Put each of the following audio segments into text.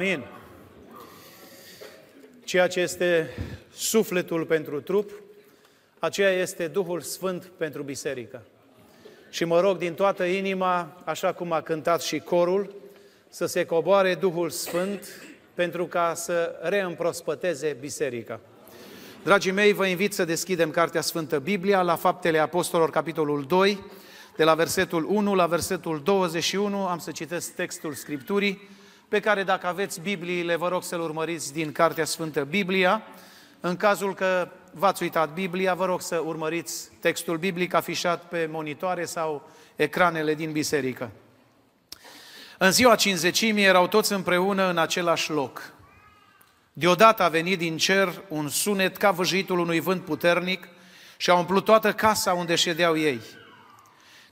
Amin. Ceea ce este sufletul pentru trup, aceea este Duhul Sfânt pentru biserică. Și mă rog din toată inima, așa cum a cântat și corul, să se coboare Duhul Sfânt pentru ca să reîmprospăteze biserica. Dragii mei, vă invit să deschidem Cartea Sfântă Biblia la Faptele Apostolilor, capitolul 2, de la versetul 1 la versetul 21. Am să citesc textul Scripturii, pe care dacă aveți Bibliile, vă rog să-l urmăriți din Cartea Sfântă Biblia. În cazul că v-ați uitat Biblia, vă rog să urmăriți textul biblic afișat pe monitoare sau ecranele din biserică. În ziua cinzecimii erau toți împreună în același loc. Deodată a venit din cer un sunet ca văjitul unui vânt puternic și a umplut toată casa unde ședeau ei.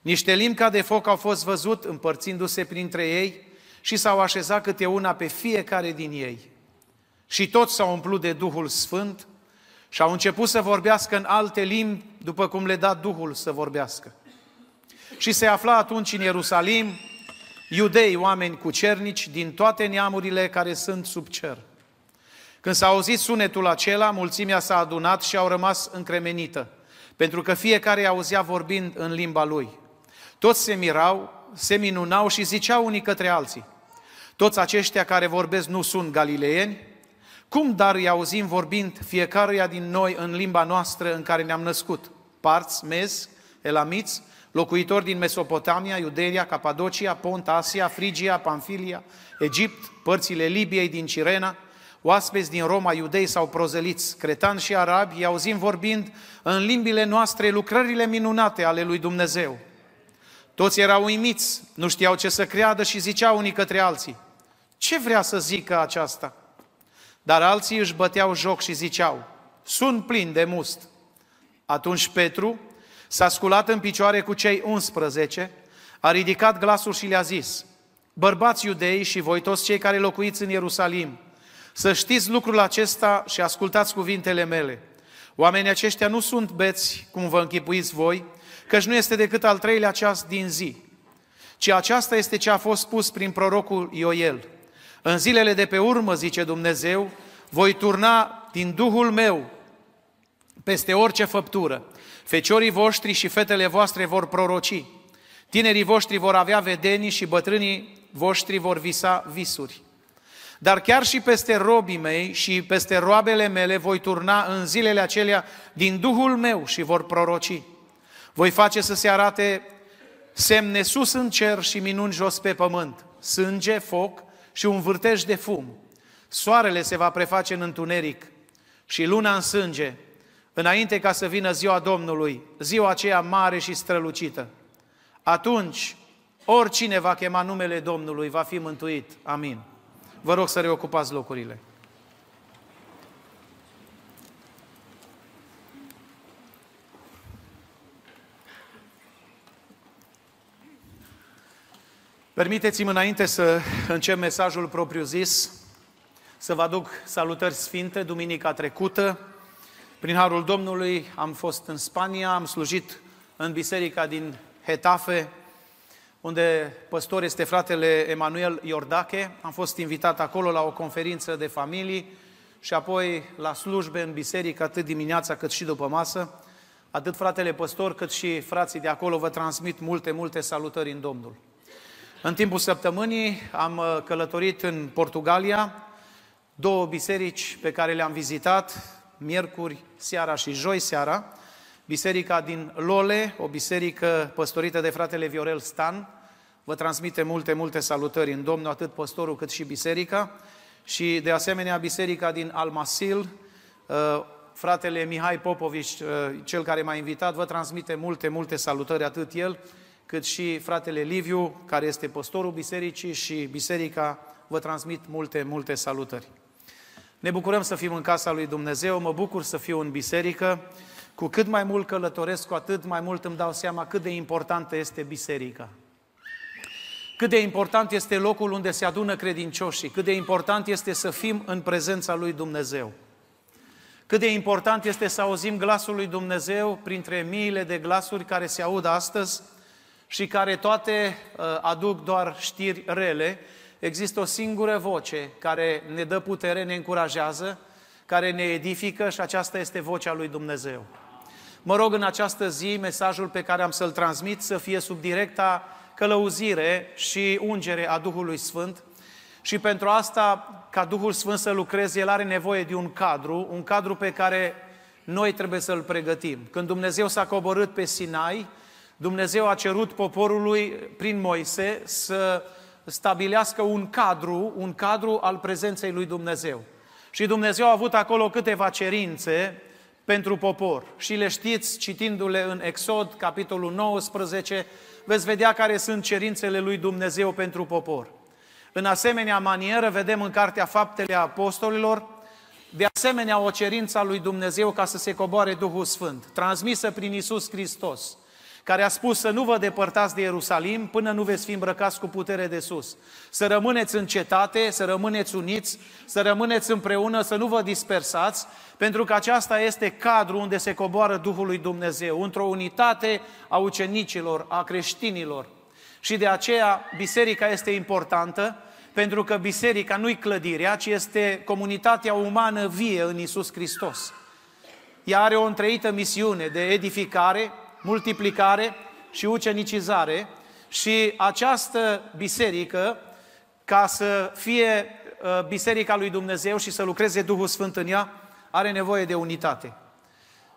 Niște limbi ca de foc au fost văzut împărțindu-se printre ei și s-au așezat câte una pe fiecare din ei. Și toți s-au umplut de Duhul Sfânt și au început să vorbească în alte limbi, după cum le da Duhul să vorbească. Și se afla atunci în Ierusalim iudei, oameni cucernici din toate neamurile care sunt sub cer. Când s-a auzit sunetul acela, mulțimea s-a adunat și au rămas încremenită, pentru că fiecare auzea vorbind în limba lui. Toți se mirau, se minunau și ziceau unii către alții. Toți aceștia care vorbesc nu sunt galileeni? Cum dar îi auzim vorbind fiecăruia din noi în limba noastră în care ne-am născut? Parți, mezi, elamiți, locuitori din Mesopotamia, Iudeia, Capadocia, Pont, Asia, Frigia, Pamfilia, Egipt, părțile Libiei din Cirena, oaspeți din Roma, iudei sau prozeliți, cretani și arabi, îi auzim vorbind în limbile noastre lucrările minunate ale lui Dumnezeu. Toți erau uimiți, nu știau ce să creadă și ziceau unii către alții, ce vrea să zică aceasta? Dar alții își băteau joc și ziceau, sunt plini de must. Atunci Petru s-a sculat în picioare cu cei 11, a ridicat glasul și le-a zis, bărbați iudei și voi toți cei care locuiți în Ierusalim, să știți lucrul acesta și ascultați cuvintele mele. Oamenii aceștia nu sunt beți, cum vă închipuiți voi, căci nu este decât al treilea ceas din zi, ci aceasta este ce a fost spus prin prorocul Ioel. În zilele de pe urmă, zice Dumnezeu, voi turna din Duhul meu peste orice făptură. Feciorii voștri și fetele voastre vor proroci. Tinerii voștri vor avea vedenii și bătrânii voștri vor visa visuri. Dar chiar și peste robii mei și peste roabele mele voi turna în zilele acelea din Duhul meu și vor proroci. Voi face să se arate semne sus în cer și minuni jos pe pământ, sânge, foc și un vârtej de fum. Soarele se va preface în întuneric și luna în sânge, înainte ca să vină ziua Domnului, ziua aceea mare și strălucită. Atunci, oricine va chema numele Domnului va fi mântuit. Amin. Vă rog să reocupați locurile. Permiteți-mi înainte să încep mesajul propriu-zis, să vă aduc salutări sfinte duminica trecută. Prin Harul Domnului am fost în Spania, am slujit în biserica din Hetafe, unde păstor este fratele Emanuel Iordache. Am fost invitat acolo la o conferință de familii și apoi la slujbe în biserică, atât dimineața cât și după masă. Atât fratele păstor cât și frații de acolo vă transmit multe, multe salutări în Domnul. În timpul săptămânii am uh, călătorit în Portugalia, două biserici pe care le-am vizitat, miercuri seara și joi seara, biserica din Lole, o biserică păstorită de fratele Viorel Stan, vă transmite multe, multe salutări în Domnul, atât păstorul cât și biserica, și de asemenea biserica din Almasil, uh, fratele Mihai Popovici, uh, cel care m-a invitat, vă transmite multe, multe salutări, atât el, cât și fratele Liviu, care este păstorul bisericii și biserica vă transmit multe, multe salutări. Ne bucurăm să fim în casa lui Dumnezeu, mă bucur să fiu în biserică. Cu cât mai mult călătoresc, cu atât mai mult îmi dau seama cât de importantă este biserica. Cât de important este locul unde se adună credincioșii, cât de important este să fim în prezența lui Dumnezeu. Cât de important este să auzim glasul lui Dumnezeu printre miile de glasuri care se aud astăzi și care toate uh, aduc doar știri rele, există o singură voce care ne dă putere, ne încurajează, care ne edifică și aceasta este vocea lui Dumnezeu. Mă rog în această zi, mesajul pe care am să-l transmit să fie sub directa călăuzire și ungere a Duhului Sfânt. Și pentru asta, ca Duhul Sfânt să lucreze, El are nevoie de un cadru, un cadru pe care noi trebuie să-l pregătim. Când Dumnezeu s-a coborât pe Sinai, Dumnezeu a cerut poporului prin Moise să stabilească un cadru, un cadru al prezenței lui Dumnezeu. Și Dumnezeu a avut acolo câteva cerințe pentru popor. Și le știți, citindu-le în Exod, capitolul 19, veți vedea care sunt cerințele lui Dumnezeu pentru popor. În asemenea manieră, vedem în Cartea Faptele Apostolilor, de asemenea o cerință a lui Dumnezeu ca să se coboare Duhul Sfânt, transmisă prin Isus Hristos care a spus să nu vă depărtați de Ierusalim până nu veți fi îmbrăcați cu putere de sus. Să rămâneți în cetate, să rămâneți uniți, să rămâneți împreună, să nu vă dispersați, pentru că aceasta este cadrul unde se coboară Duhul lui Dumnezeu, într-o unitate a ucenicilor, a creștinilor. Și de aceea biserica este importantă, pentru că biserica nu-i clădirea, ci este comunitatea umană vie în Isus Hristos. Ea are o întreită misiune de edificare, multiplicare și ucenicizare și această biserică, ca să fie uh, biserica lui Dumnezeu și să lucreze Duhul Sfânt în ea, are nevoie de unitate.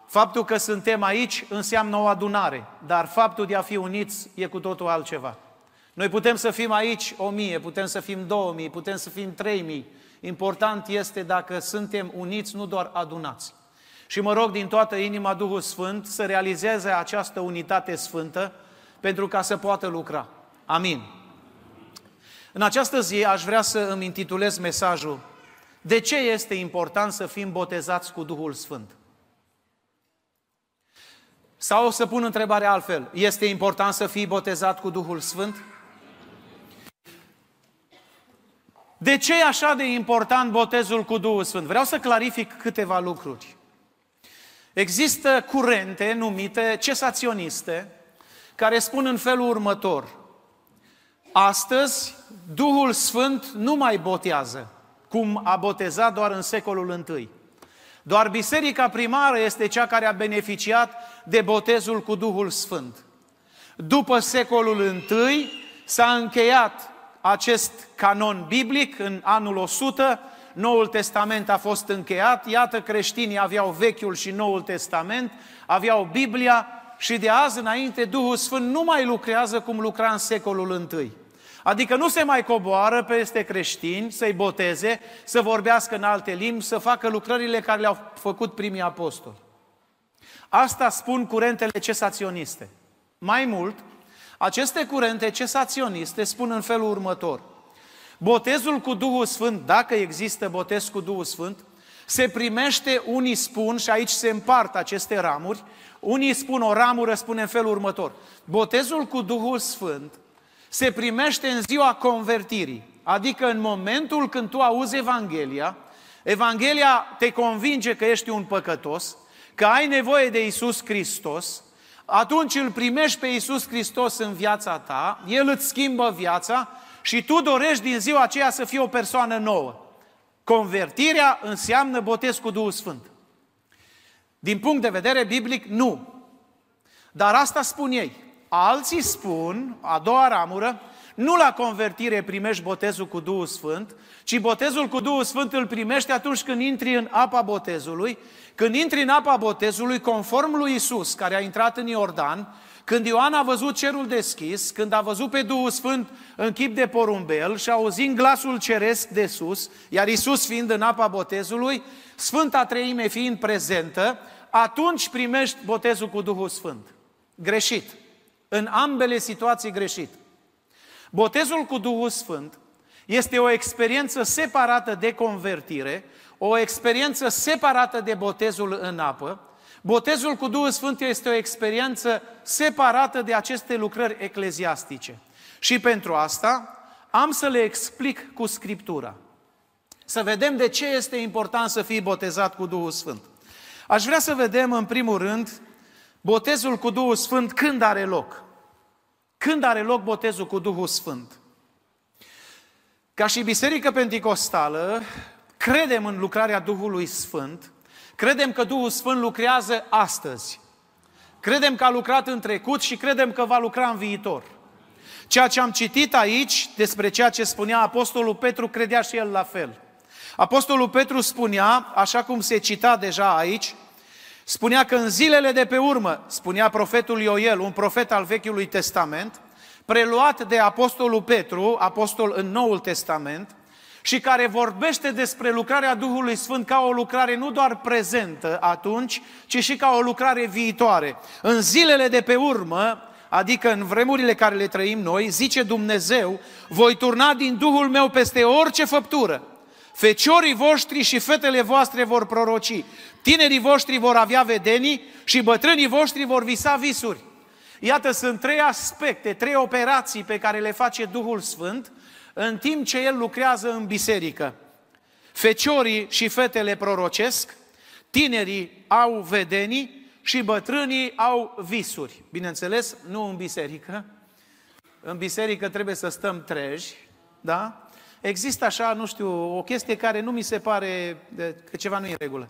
Faptul că suntem aici înseamnă o adunare, dar faptul de a fi uniți e cu totul altceva. Noi putem să fim aici o mie, putem să fim două mii, putem să fim trei mii. Important este dacă suntem uniți, nu doar adunați. Și mă rog din toată inima Duhul Sfânt să realizeze această unitate sfântă pentru ca să poată lucra. Amin. În această zi aș vrea să îmi intitulez mesajul De ce este important să fim botezați cu Duhul Sfânt? Sau să pun întrebarea altfel, este important să fii botezat cu Duhul Sfânt? De ce e așa de important botezul cu Duhul Sfânt? Vreau să clarific câteva lucruri. Există curente numite cesaționiste care spun în felul următor. Astăzi, Duhul Sfânt nu mai botează, cum a botezat doar în secolul I. Doar biserica primară este cea care a beneficiat de botezul cu Duhul Sfânt. După secolul I s-a încheiat acest canon biblic în anul 100 Noul Testament a fost încheiat, iată creștinii aveau Vechiul și Noul Testament, aveau Biblia și de azi înainte Duhul Sfânt nu mai lucrează cum lucra în secolul I. Adică nu se mai coboară peste creștini să-i boteze, să vorbească în alte limbi, să facă lucrările care le-au făcut primii apostoli. Asta spun curentele cesaționiste. Mai mult, aceste curente cesaționiste spun în felul următor – Botezul cu Duhul Sfânt, dacă există botez cu Duhul Sfânt, se primește, unii spun, și aici se împart aceste ramuri, unii spun o ramură, spune în felul următor. Botezul cu Duhul Sfânt se primește în ziua convertirii, adică în momentul când tu auzi Evanghelia, Evanghelia te convinge că ești un păcătos, că ai nevoie de Isus Hristos, atunci îl primești pe Isus Hristos în viața ta, El îți schimbă viața și tu dorești din ziua aceea să fii o persoană nouă. Convertirea înseamnă botez cu Duhul Sfânt. Din punct de vedere biblic, nu. Dar asta spun ei. Alții spun, a doua ramură, nu la convertire primești botezul cu Duhul Sfânt, ci botezul cu Duhul Sfânt îl primești atunci când intri în apa botezului, când intri în apa botezului, conform lui Isus, care a intrat în Iordan, când Ioan a văzut cerul deschis, când a văzut pe Duhul Sfânt în chip de porumbel și auzind glasul ceresc de sus, iar Isus fiind în apa botezului, Sfânta Treime fiind prezentă, atunci primești botezul cu Duhul Sfânt. Greșit. În ambele situații greșit. Botezul cu Duhul Sfânt este o experiență separată de convertire, o experiență separată de botezul în apă, Botezul cu Duhul Sfânt este o experiență separată de aceste lucrări ecleziastice. Și pentru asta am să le explic cu Scriptura. Să vedem de ce este important să fii botezat cu Duhul Sfânt. Aș vrea să vedem în primul rând botezul cu Duhul Sfânt când are loc. Când are loc botezul cu Duhul Sfânt? Ca și Biserică Pentecostală, credem în lucrarea Duhului Sfânt, credem că Duhul Sfânt lucrează astăzi. Credem că a lucrat în trecut și credem că va lucra în viitor. Ceea ce am citit aici despre ceea ce spunea Apostolul Petru, credea și el la fel. Apostolul Petru spunea, așa cum se cita deja aici, spunea că în zilele de pe urmă, spunea profetul Ioel, un profet al Vechiului Testament, preluat de Apostolul Petru, apostol în Noul Testament, și care vorbește despre lucrarea Duhului Sfânt ca o lucrare nu doar prezentă atunci, ci și ca o lucrare viitoare. În zilele de pe urmă, adică în vremurile care le trăim noi, zice Dumnezeu, voi turna din Duhul meu peste orice făptură. Feciorii voștri și fetele voastre vor proroci, tinerii voștri vor avea vedenii și bătrânii voștri vor visa visuri. Iată, sunt trei aspecte, trei operații pe care le face Duhul Sfânt în timp ce El lucrează în biserică. Feciorii și fetele prorocesc, tinerii au vedenii și bătrânii au visuri. Bineînțeles, nu în biserică. În biserică trebuie să stăm treji, da? Există așa, nu știu, o chestie care nu mi se pare că ceva nu e în regulă.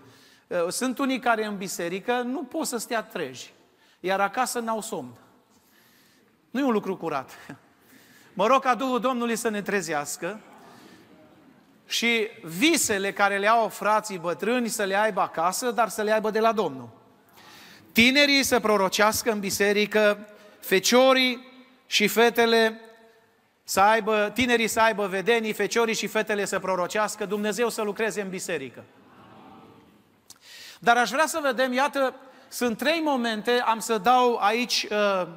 Sunt unii care în biserică nu pot să stea treji, iar acasă n-au somn. Nu e un lucru curat. Mă rog ca Duhul Domnului să ne trezească și visele care le au frații bătrâni să le aibă acasă, dar să le aibă de la Domnul. Tinerii să prorocească în biserică, feciorii și fetele să aibă, tinerii să aibă vedenii, feciorii și fetele să prorocească, Dumnezeu să lucreze în biserică. Dar aș vrea să vedem, iată, sunt trei momente, am să dau aici uh,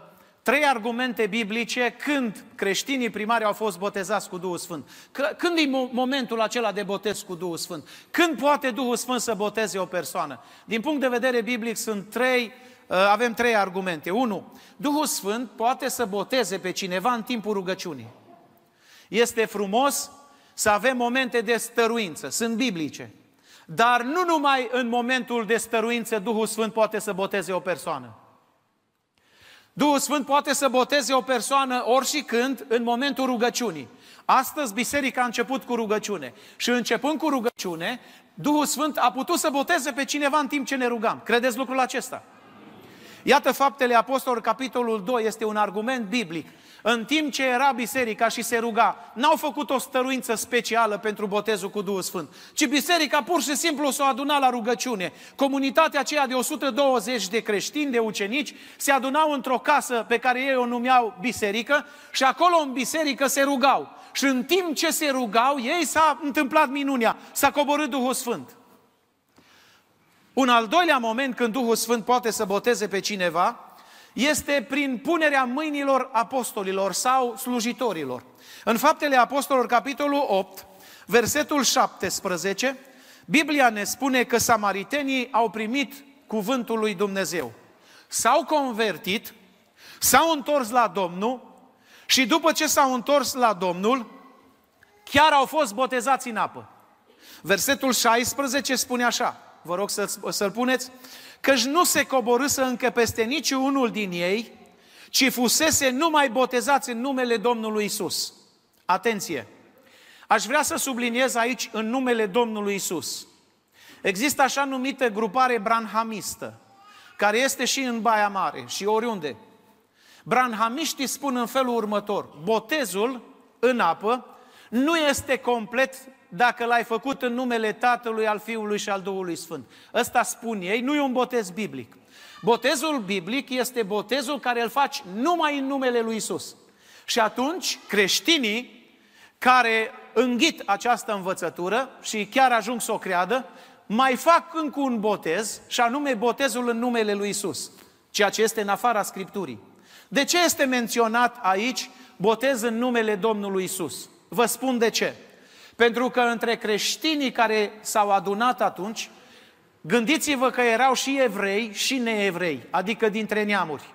Trei argumente biblice când creștinii primari au fost botezați cu Duhul Sfânt. Când e momentul acela de botez cu Duhul Sfânt? Când poate Duhul Sfânt să boteze o persoană? Din punct de vedere biblic sunt trei, uh, avem trei argumente. Unu, Duhul Sfânt poate să boteze pe cineva în timpul rugăciunii. Este frumos să avem momente de stăruință, sunt biblice. Dar nu numai în momentul de stăruință Duhul Sfânt poate să boteze o persoană. Duhul Sfânt poate să boteze o persoană ori și când, în momentul rugăciunii. Astăzi biserica a început cu rugăciune și începând cu rugăciune, Duhul Sfânt a putut să boteze pe cineva în timp ce ne rugam. Credeți lucrul acesta? Iată faptele apostolilor, capitolul 2, este un argument biblic. În timp ce era biserica și se ruga, n-au făcut o stăruință specială pentru botezul cu Duhul Sfânt, ci biserica pur și simplu s-a adunat la rugăciune. Comunitatea aceea de 120 de creștini, de ucenici, se adunau într-o casă pe care ei o numeau biserică și acolo în biserică se rugau. Și în timp ce se rugau, ei s-a întâmplat minunea, s-a coborât Duhul Sfânt. Un al doilea moment când Duhul Sfânt poate să boteze pe cineva este prin punerea mâinilor apostolilor sau slujitorilor. În Faptele Apostolilor, capitolul 8, versetul 17, Biblia ne spune că samaritenii au primit cuvântul lui Dumnezeu. S-au convertit, s-au întors la Domnul și după ce s-au întors la Domnul, chiar au fost botezați în apă. Versetul 16 spune așa, vă rog să, să-l puneți, căci nu se coborâsă încă peste niciunul din ei, ci fusese numai botezați în numele Domnului Isus. Atenție! Aș vrea să subliniez aici în numele Domnului Isus. Există așa numită grupare branhamistă, care este și în Baia Mare și oriunde. Branhamiștii spun în felul următor, botezul în apă nu este complet dacă l-ai făcut în numele Tatălui, al Fiului și al Duhului Sfânt. Ăsta spun ei, nu e un botez biblic. Botezul biblic este botezul care îl faci numai în numele lui Isus. Și atunci creștinii care înghit această învățătură și chiar ajung să o creadă, mai fac încă un botez, și anume botezul în numele lui Isus, ceea ce este în afara Scripturii. De ce este menționat aici botez în numele Domnului Isus? Vă spun de ce. Pentru că între creștinii care s-au adunat atunci, gândiți-vă că erau și evrei și neevrei, adică dintre neamuri.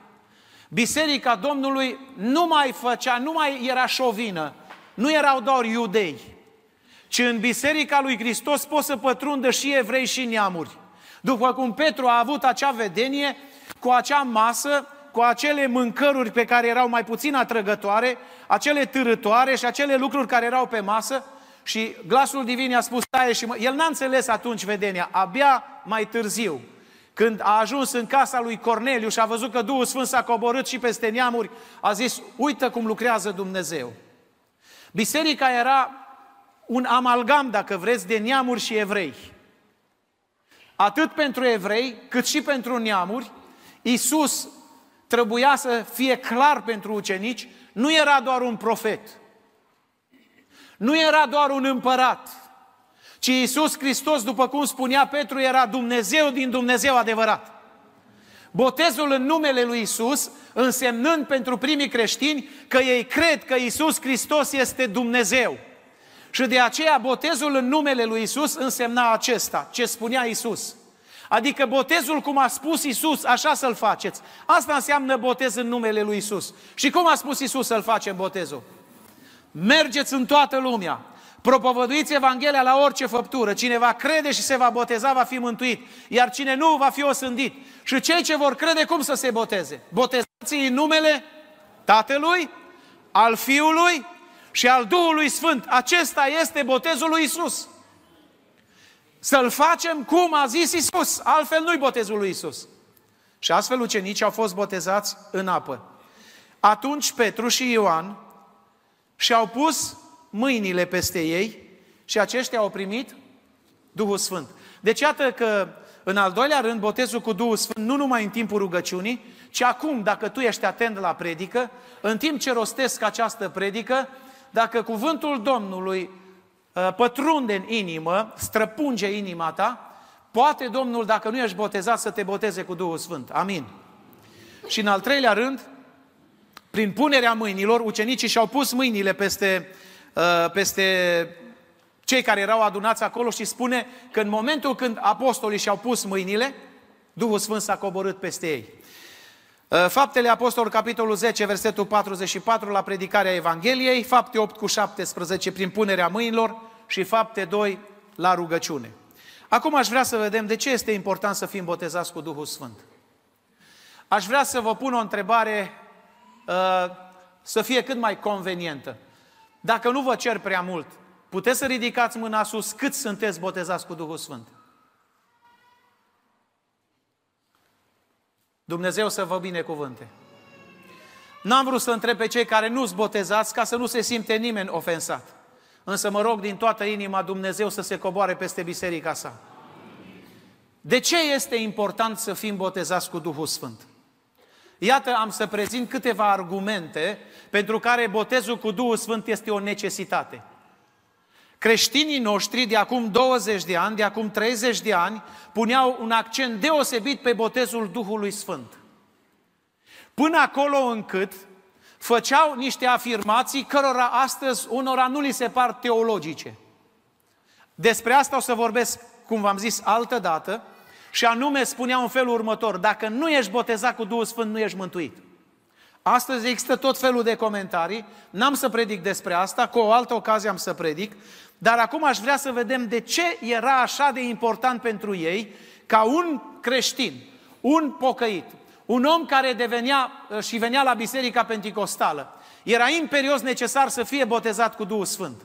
Biserica Domnului nu mai făcea, nu mai era șovină, nu erau doar iudei, ci în Biserica lui Hristos pot să pătrundă și evrei și neamuri. După cum Petru a avut acea vedenie, cu acea masă, cu cu acele mâncăruri pe care erau mai puțin atrăgătoare, acele târătoare și acele lucruri care erau pe masă și glasul divin i-a spus taie și mă... el n-a înțeles atunci vedenia, abia mai târziu, când a ajuns în casa lui Corneliu și a văzut că Duhul Sfânt s-a coborât și peste neamuri, a zis, uită cum lucrează Dumnezeu. Biserica era un amalgam, dacă vreți, de neamuri și evrei. Atât pentru evrei, cât și pentru neamuri, Isus trebuia să fie clar pentru ucenici, nu era doar un profet, nu era doar un împărat, ci Isus Hristos, după cum spunea Petru, era Dumnezeu din Dumnezeu adevărat. Botezul în numele lui Isus, însemnând pentru primii creștini că ei cred că Isus Hristos este Dumnezeu. Și de aceea botezul în numele lui Isus însemna acesta, ce spunea Isus. Adică botezul cum a spus Isus, așa să-l faceți. Asta înseamnă botez în numele lui Isus. Și cum a spus Isus să-l facem botezul? Mergeți în toată lumea, propovăduiți Evanghelia la orice făptură. Cine va crede și se va boteza va fi mântuit, iar cine nu va fi osândit. Și cei ce vor crede, cum să se boteze? Botezați în numele Tatălui, al Fiului și al Duhului Sfânt. Acesta este botezul lui Isus. Să-l facem cum a zis Isus, altfel nu-i botezul lui Isus. Și astfel ucenicii au fost botezați în apă. Atunci Petru și Ioan și-au pus mâinile peste ei și aceștia au primit Duhul Sfânt. Deci iată că în al doilea rând, botezul cu Duhul Sfânt, nu numai în timpul rugăciunii, ci acum, dacă tu ești atent la predică, în timp ce rostesc această predică, dacă cuvântul Domnului uh, pătrunde în inimă, străpunge inima ta, poate Domnul, dacă nu ești botezat, să te boteze cu Duhul Sfânt. Amin. Și în al treilea rând, prin punerea mâinilor, ucenicii și-au pus mâinile peste, uh, peste cei care erau adunați acolo și spune că în momentul când apostolii și-au pus mâinile, Duhul Sfânt s-a coborât peste ei. Uh, Faptele Apostolului, capitolul 10, versetul 44, la predicarea Evangheliei, fapte 8 cu 17, prin punerea mâinilor și fapte 2, la rugăciune. Acum aș vrea să vedem de ce este important să fim botezați cu Duhul Sfânt. Aș vrea să vă pun o întrebare uh, să fie cât mai convenientă. Dacă nu vă cer prea mult, puteți să ridicați mâna sus cât sunteți botezați cu Duhul Sfânt? Dumnezeu să vă binecuvânte. N-am vrut să întreb pe cei care nu-s botezați ca să nu se simte nimeni ofensat. Însă mă rog din toată inima Dumnezeu să se coboare peste biserica sa. De ce este important să fim botezați cu Duhul Sfânt? Iată, am să prezint câteva argumente pentru care botezul cu Duhul Sfânt este o necesitate. Creștinii noștri de acum 20 de ani, de acum 30 de ani, puneau un accent deosebit pe botezul Duhului Sfânt. Până acolo încât făceau niște afirmații cărora astăzi unora nu li se par teologice. Despre asta o să vorbesc, cum v-am zis, altă dată, și anume spuneau în felul următor, dacă nu ești botezat cu Duhul Sfânt, nu ești mântuit. Astăzi există tot felul de comentarii, n-am să predic despre asta, cu o altă ocazie am să predic, dar acum aș vrea să vedem de ce era așa de important pentru ei ca un creștin, un pocăit, un om care devenea uh, și venea la Biserica Pentecostală, era imperios necesar să fie botezat cu Duhul Sfânt.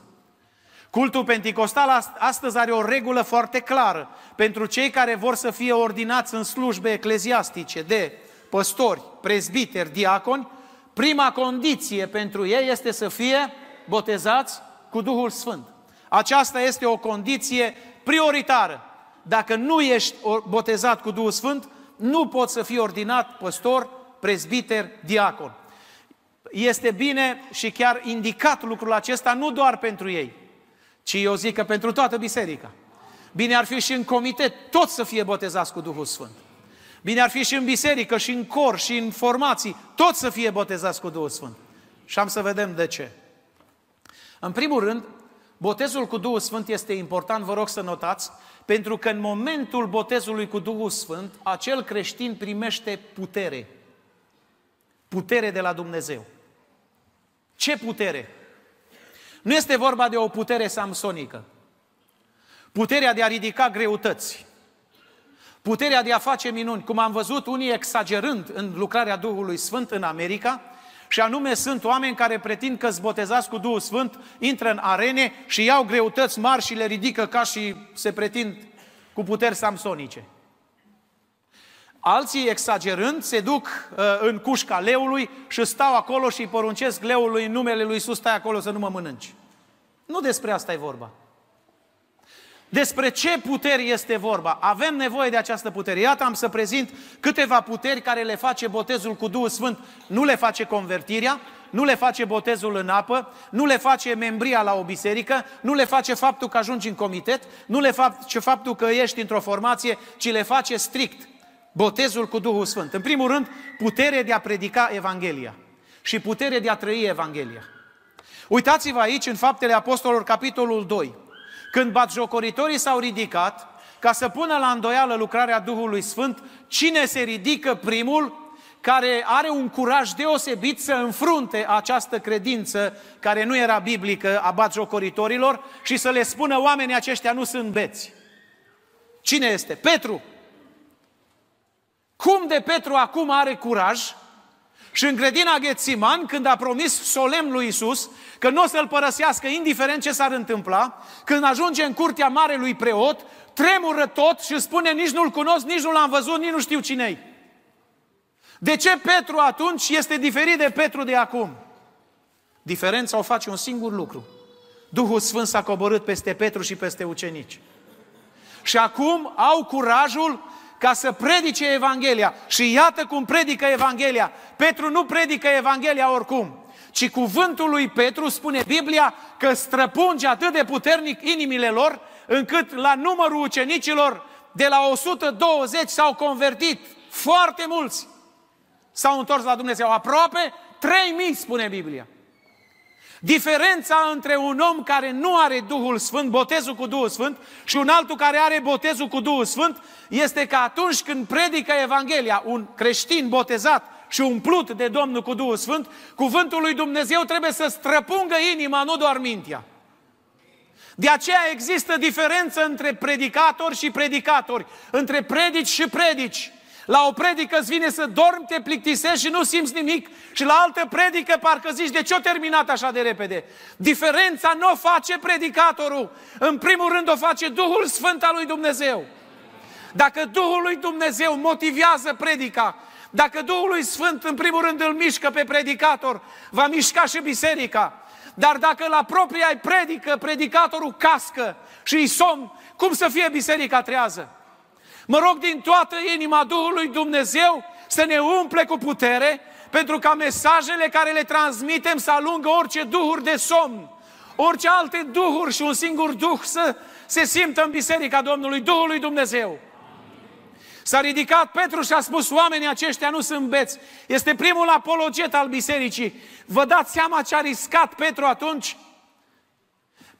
Cultul Pentecostal astăzi are o regulă foarte clară pentru cei care vor să fie ordinați în slujbe ecleziastice de păstori, prezbiteri, diaconi, prima condiție pentru ei este să fie botezați cu Duhul Sfânt. Aceasta este o condiție prioritară. Dacă nu ești botezat cu Duhul Sfânt, nu poți să fii ordinat păstor, prezbiter, diacon. Este bine și chiar indicat lucrul acesta nu doar pentru ei, ci eu zic că pentru toată biserica. Bine ar fi și în comitet tot să fie botezați cu Duhul Sfânt. Bine ar fi și în biserică, și în cor, și în formații, tot să fie botezați cu Duhul Sfânt. Și am să vedem de ce. În primul rând, Botezul cu Duhul Sfânt este important, vă rog să notați, pentru că în momentul botezului cu Duhul Sfânt, acel creștin primește putere. Putere de la Dumnezeu. Ce putere? Nu este vorba de o putere samsonică. Puterea de a ridica greutăți. puterea de a face minuni, cum am văzut unii exagerând în lucrarea Duhului Sfânt în America, și anume sunt oameni care pretind că botezați cu Duhul Sfânt, intră în arene și iau greutăți mari și le ridică ca și se pretind cu puteri samsonice. Alții, exagerând, se duc uh, în cușca leului și stau acolo și îi poruncesc leului în numele lui Iisus, stai acolo să nu mă mănânci. Nu despre asta e vorba. Despre ce puteri este vorba? Avem nevoie de această putere. Iată, am să prezint câteva puteri care le face botezul cu Duhul Sfânt. Nu le face convertirea, nu le face botezul în apă, nu le face membria la o biserică, nu le face faptul că ajungi în comitet, nu le face faptul că ești într-o formație, ci le face strict botezul cu Duhul Sfânt. În primul rând, putere de a predica Evanghelia și putere de a trăi Evanghelia. Uitați-vă aici în Faptele Apostolilor, capitolul 2. Când batjocoritorii s-au ridicat ca să pună la îndoială lucrarea Duhului Sfânt, cine se ridică primul care are un curaj deosebit să înfrunte această credință care nu era biblică a batjocoritorilor și să le spună oamenii aceștia nu sunt beți. Cine este? Petru. Cum de Petru acum are curaj și în grădina Ghețiman, când a promis solemn lui Isus că nu o să-l părăsească indiferent ce s-ar întâmpla, când ajunge în curtea marelui preot, tremură tot și spune nici nu-l cunosc, nici nu l-am văzut, nici nu știu cine-i. De ce Petru atunci este diferit de Petru de acum? Diferența o face un singur lucru. Duhul Sfânt s-a coborât peste Petru și peste ucenici. Și acum au curajul ca să predice Evanghelia. Și iată cum predică Evanghelia. Petru nu predică Evanghelia oricum, ci cuvântul lui Petru spune Biblia că străpunge atât de puternic inimile lor, încât la numărul ucenicilor de la 120 s-au convertit foarte mulți. S-au întors la Dumnezeu. Aproape 3000, spune Biblia. Diferența între un om care nu are Duhul Sfânt, botezul cu Duhul Sfânt, și un altul care are botezul cu Duhul Sfânt, este că atunci când predică Evanghelia, un creștin botezat și umplut de Domnul cu Duhul Sfânt, cuvântul lui Dumnezeu trebuie să străpungă inima, nu doar mintea. De aceea există diferență între predicatori și predicatori, între predici și predici. La o predică îți vine să dormi, te plictisești și nu simți nimic și la altă predică parcă zici de ce o terminat așa de repede. Diferența nu o face predicatorul. În primul rând o face Duhul Sfânt al lui Dumnezeu. Dacă Duhul lui Dumnezeu motivează predica, dacă Duhul lui Sfânt în primul rând îl mișcă pe predicator, va mișca și biserica. Dar dacă la propria ai predică, predicatorul cască și îi somn, cum să fie biserica trează? Mă rog din toată inima Duhului Dumnezeu să ne umple cu putere pentru ca mesajele care le transmitem să alungă orice duhuri de somn, orice alte duhuri și un singur duh să se simtă în biserica Domnului, Duhul lui Dumnezeu. S-a ridicat Petru și a spus, oamenii aceștia nu sunt beți. Este primul apologet al bisericii. Vă dați seama ce a riscat Petru atunci?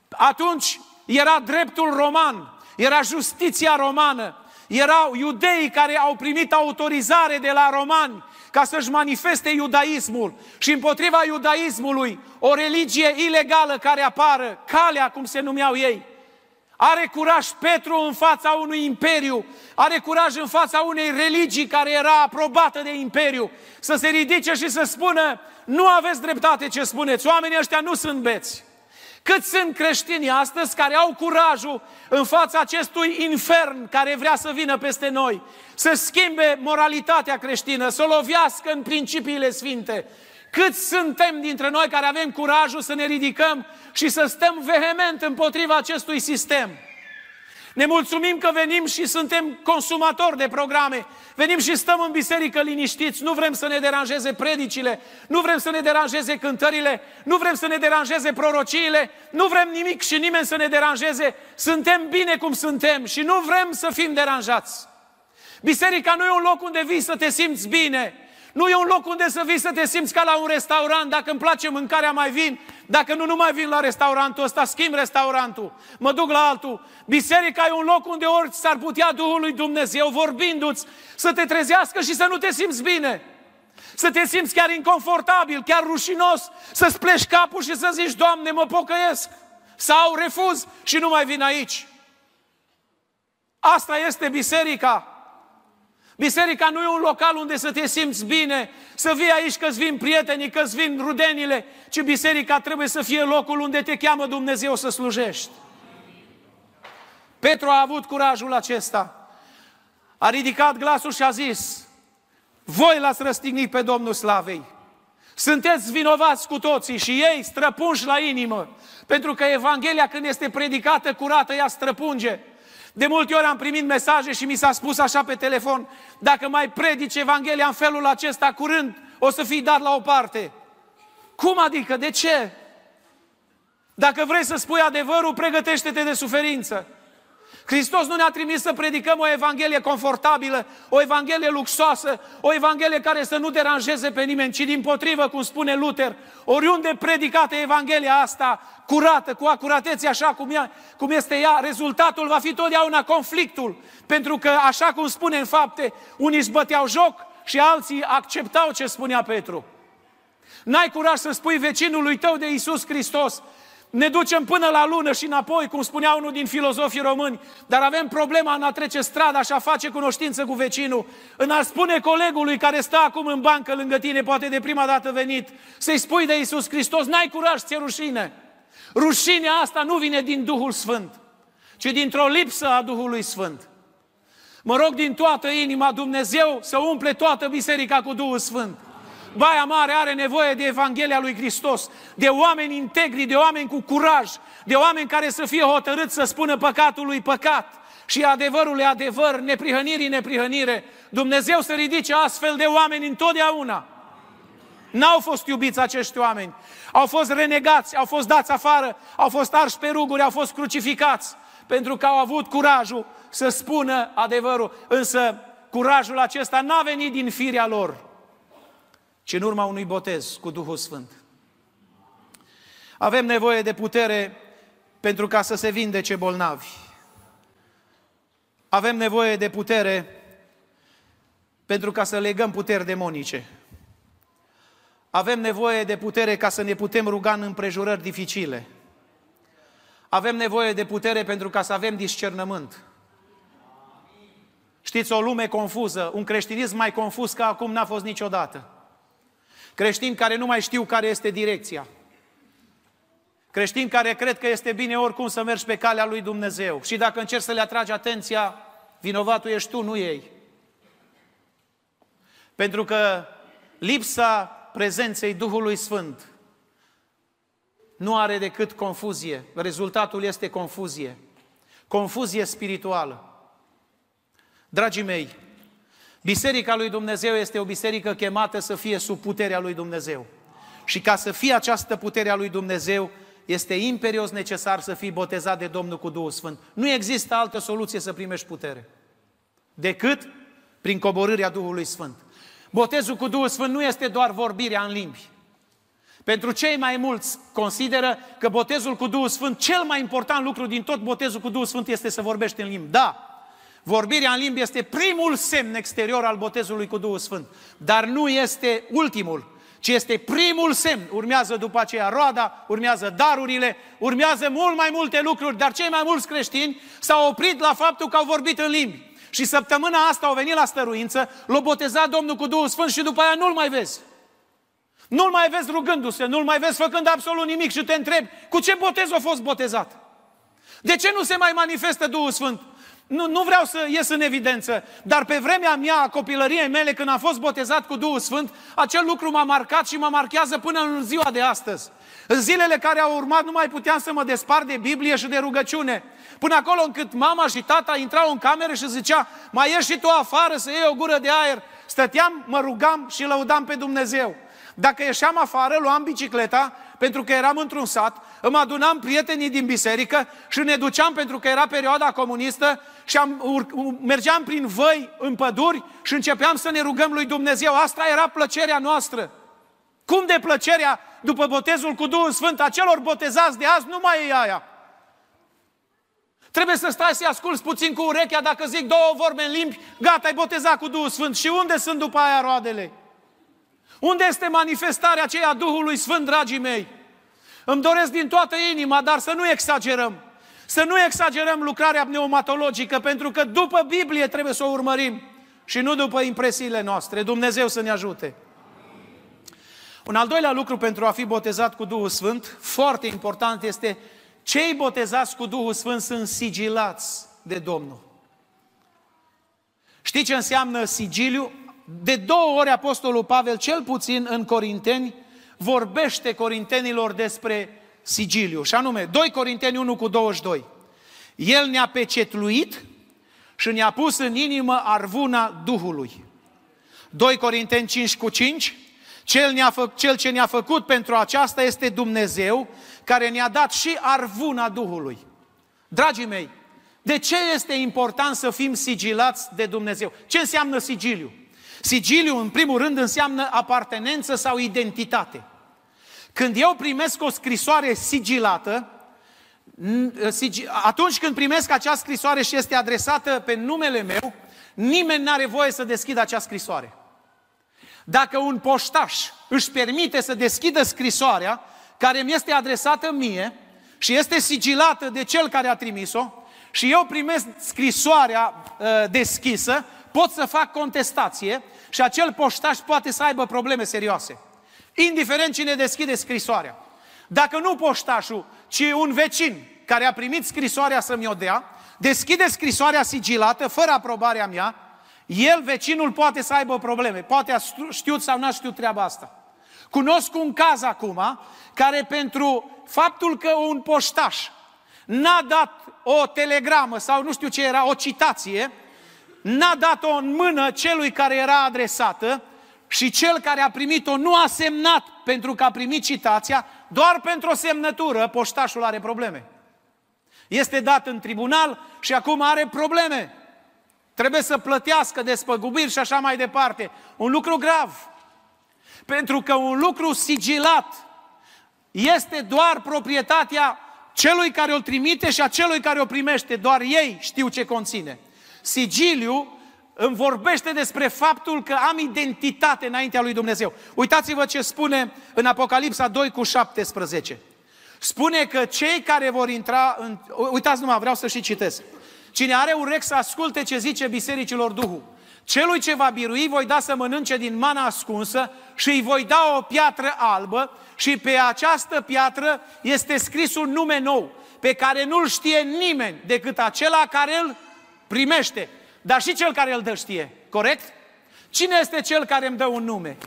Atunci era dreptul roman, era justiția romană, erau iudeii care au primit autorizare de la romani ca să-și manifeste iudaismul și împotriva iudaismului o religie ilegală care apară, calea cum se numeau ei. Are curaj Petru în fața unui imperiu, are curaj în fața unei religii care era aprobată de imperiu, să se ridice și să spună, nu aveți dreptate ce spuneți, oamenii ăștia nu sunt beți. Cât sunt creștini astăzi care au curajul în fața acestui infern care vrea să vină peste noi, să schimbe moralitatea creștină, să lovească în principiile sfinte. Cât suntem dintre noi care avem curajul să ne ridicăm și să stăm vehement împotriva acestui sistem? Ne mulțumim că venim și suntem consumatori de programe. Venim și stăm în biserică liniștiți, nu vrem să ne deranjeze predicile, nu vrem să ne deranjeze cântările, nu vrem să ne deranjeze prorociile, nu vrem nimic și nimeni să ne deranjeze. Suntem bine cum suntem și nu vrem să fim deranjați. Biserica nu e un loc unde vii să te simți bine, nu e un loc unde să vii să te simți ca la un restaurant, dacă îmi place mâncarea mai vin, dacă nu, nu mai vin la restaurantul ăsta, schimb restaurantul, mă duc la altul. Biserica e un loc unde ori s-ar putea Duhul lui Dumnezeu, vorbindu-ți, să te trezească și să nu te simți bine. Să te simți chiar inconfortabil, chiar rușinos, să-ți pleci capul și să zici, Doamne, mă pocăiesc. Sau refuz și nu mai vin aici. Asta este biserica. Biserica nu e un local unde să te simți bine, să vii aici că-ți vin prietenii, că-ți vin rudenile, ci biserica trebuie să fie locul unde te cheamă Dumnezeu să slujești. Petru a avut curajul acesta. A ridicat glasul și a zis, voi l-ați răstignit pe Domnul Slavei. Sunteți vinovați cu toții și ei străpunși la inimă. Pentru că Evanghelia când este predicată curată, ea străpunge. De multe ori am primit mesaje și mi s-a spus așa pe telefon, dacă mai predici Evanghelia în felul acesta curând, o să fii dat la o parte. Cum adică? De ce? Dacă vrei să spui adevărul, pregătește-te de suferință. Hristos nu ne-a trimis să predicăm o Evanghelie confortabilă, o Evanghelie luxoasă, o Evanghelie care să nu deranjeze pe nimeni, ci din potrivă, cum spune Luther, oriunde predicată Evanghelia asta, curată, cu acuratețe așa cum, ea, cum este ea, rezultatul va fi totdeauna conflictul. Pentru că, așa cum spune în fapte, unii își băteau joc și alții acceptau ce spunea Petru. N-ai curaj să spui vecinului tău de Isus Hristos, ne ducem până la lună și înapoi, cum spunea unul din filozofii români, dar avem problema în a trece strada și a face cunoștință cu vecinul, în a spune colegului care stă acum în bancă lângă tine, poate de prima dată venit, să-i spui de Isus Hristos, n-ai curaj, ți-e rușine. Rușinea asta nu vine din Duhul Sfânt, ci dintr-o lipsă a Duhului Sfânt. Mă rog din toată inima Dumnezeu să umple toată biserica cu Duhul Sfânt. Baia Mare are nevoie de Evanghelia lui Hristos, de oameni integri, de oameni cu curaj, de oameni care să fie hotărâți să spună păcatului păcat și adevărul e adevăr, neprihănirii neprihănire. Dumnezeu să ridice astfel de oameni întotdeauna. N-au fost iubiți acești oameni. Au fost renegați, au fost dați afară, au fost arși pe ruguri, au fost crucificați, pentru că au avut curajul să spună adevărul. Însă curajul acesta n-a venit din firea lor, ci în urma unui botez cu Duhul Sfânt. Avem nevoie de putere pentru ca să se vindece bolnavi. Avem nevoie de putere pentru ca să legăm puteri demonice. Avem nevoie de putere ca să ne putem ruga în împrejurări dificile. Avem nevoie de putere pentru ca să avem discernământ. Știți, o lume confuză, un creștinism mai confuz ca acum n-a fost niciodată. Creștini care nu mai știu care este direcția. Creștini care cred că este bine oricum să mergi pe calea lui Dumnezeu. Și dacă încerci să le atragi atenția, vinovatul ești tu, nu ei. Pentru că lipsa prezenței Duhului Sfânt nu are decât confuzie. Rezultatul este confuzie. Confuzie spirituală. Dragii mei, Biserica lui Dumnezeu este o biserică chemată să fie sub puterea lui Dumnezeu. Și ca să fie această putere a lui Dumnezeu, este imperios necesar să fii botezat de Domnul cu Duhul Sfânt. Nu există altă soluție să primești putere decât prin coborârea Duhului Sfânt. Botezul cu Duhul Sfânt nu este doar vorbirea în limbi. Pentru cei mai mulți consideră că botezul cu Duhul Sfânt, cel mai important lucru din tot botezul cu Duhul Sfânt este să vorbești în limbi. Da, Vorbirea în limbi este primul semn exterior al botezului cu Duhul Sfânt, dar nu este ultimul, ci este primul semn. Urmează după aceea roada, urmează darurile, urmează mult mai multe lucruri, dar cei mai mulți creștini s-au oprit la faptul că au vorbit în limbi. Și săptămâna asta au venit la stăruință, l-a botezat Domnul cu Duhul Sfânt și după aia nu-l mai vezi. Nu-l mai vezi rugându-se, nu-l mai vezi făcând absolut nimic și te întrebi, cu ce botez a fost botezat? De ce nu se mai manifestă Duhul Sfânt? Nu, nu vreau să ies în evidență, dar pe vremea mea, a copilăriei mele, când am fost botezat cu Duhul Sfânt, acel lucru m-a marcat și mă marchează până în ziua de astăzi. În zilele care au urmat nu mai puteam să mă despart de Biblie și de rugăciune. Până acolo încât mama și tata intrau în cameră și zicea, mai ieși și tu afară să iei o gură de aer. Stăteam, mă rugam și lăudam pe Dumnezeu. Dacă ieșeam afară, luam bicicleta, pentru că eram într-un sat, îmi adunam prietenii din biserică și ne duceam pentru că era perioada comunistă și am, ur, mergeam prin văi, în păduri și începeam să ne rugăm lui Dumnezeu. Asta era plăcerea noastră. Cum de plăcerea după botezul cu Duhul Sfânt a celor botezați de azi nu mai e aia. Trebuie să stai să-i asculți puțin cu urechea dacă zic două vorbe în limbi, gata, ai botezat cu Duhul Sfânt. Și unde sunt după aia roadele? Unde este manifestarea aceea Duhului Sfânt, dragii mei? Îmi doresc din toată inima, dar să nu exagerăm. Să nu exagerăm lucrarea pneumatologică, pentru că după Biblie trebuie să o urmărim. și nu după impresiile noastre. Dumnezeu să ne ajute. Un al doilea lucru pentru a fi botezat cu Duhul Sfânt, foarte important, este cei botezați cu Duhul Sfânt sunt sigilați de Domnul. Știți ce înseamnă sigiliu? De două ori Apostolul Pavel, cel puțin în Corinteni, vorbește corintenilor despre sigiliu. Și anume, 2 Corinteni 1 cu 22. El ne-a pecetluit și ne-a pus în inimă arvuna Duhului. 2 Corinteni 5 cu 5. Cel, ne-a fă, cel ce ne-a făcut pentru aceasta este Dumnezeu, care ne-a dat și arvuna Duhului. Dragii mei, de ce este important să fim sigilați de Dumnezeu? Ce înseamnă sigiliu? Sigiliu, în primul rând, înseamnă apartenență sau identitate. Când eu primesc o scrisoare sigilată, atunci când primesc acea scrisoare și este adresată pe numele meu, nimeni nu are voie să deschidă acea scrisoare. Dacă un poștaș își permite să deschidă scrisoarea care mi este adresată mie și este sigilată de cel care a trimis-o și eu primesc scrisoarea uh, deschisă, pot să fac contestație și acel poștaș poate să aibă probleme serioase. Indiferent cine deschide scrisoarea. Dacă nu poștașul, ci un vecin care a primit scrisoarea să-mi o dea, deschide scrisoarea sigilată, fără aprobarea mea, el, vecinul, poate să aibă probleme. Poate a știut sau n-a știut treaba asta. Cunosc un caz acum care pentru faptul că un poștaș n-a dat o telegramă sau nu știu ce era, o citație, n-a dat-o în mână celui care era adresată și cel care a primit-o nu a semnat pentru că a primit citația, doar pentru o semnătură, poștașul are probleme. Este dat în tribunal și acum are probleme. Trebuie să plătească despăgubiri și așa mai departe. Un lucru grav. Pentru că un lucru sigilat este doar proprietatea celui care o trimite și a celui care o primește. Doar ei știu ce conține. Sigiliu îmi vorbește despre faptul că am identitate înaintea lui Dumnezeu. Uitați-vă ce spune în Apocalipsa 2 cu 17. Spune că cei care vor intra în... Uitați numai, vreau să și citesc. Cine are urechi să asculte ce zice bisericilor Duhul. Celui ce va birui voi da să mănânce din mana ascunsă și îi voi da o piatră albă și pe această piatră este scris un nume nou, pe care nu-l știe nimeni decât acela care îl primește. Dar și cel care îl dă știe, corect? Cine este cel care îmi dă un nume?